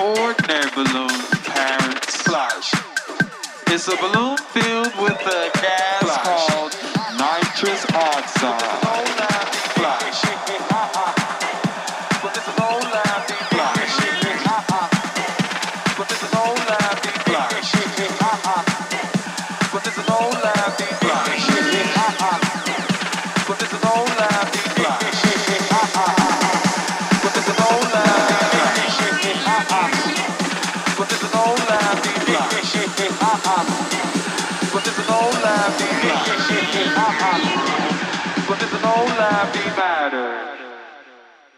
ordinary balloon parents. Splash. It's a balloon filled with a gas Splash. called nitrous oxide.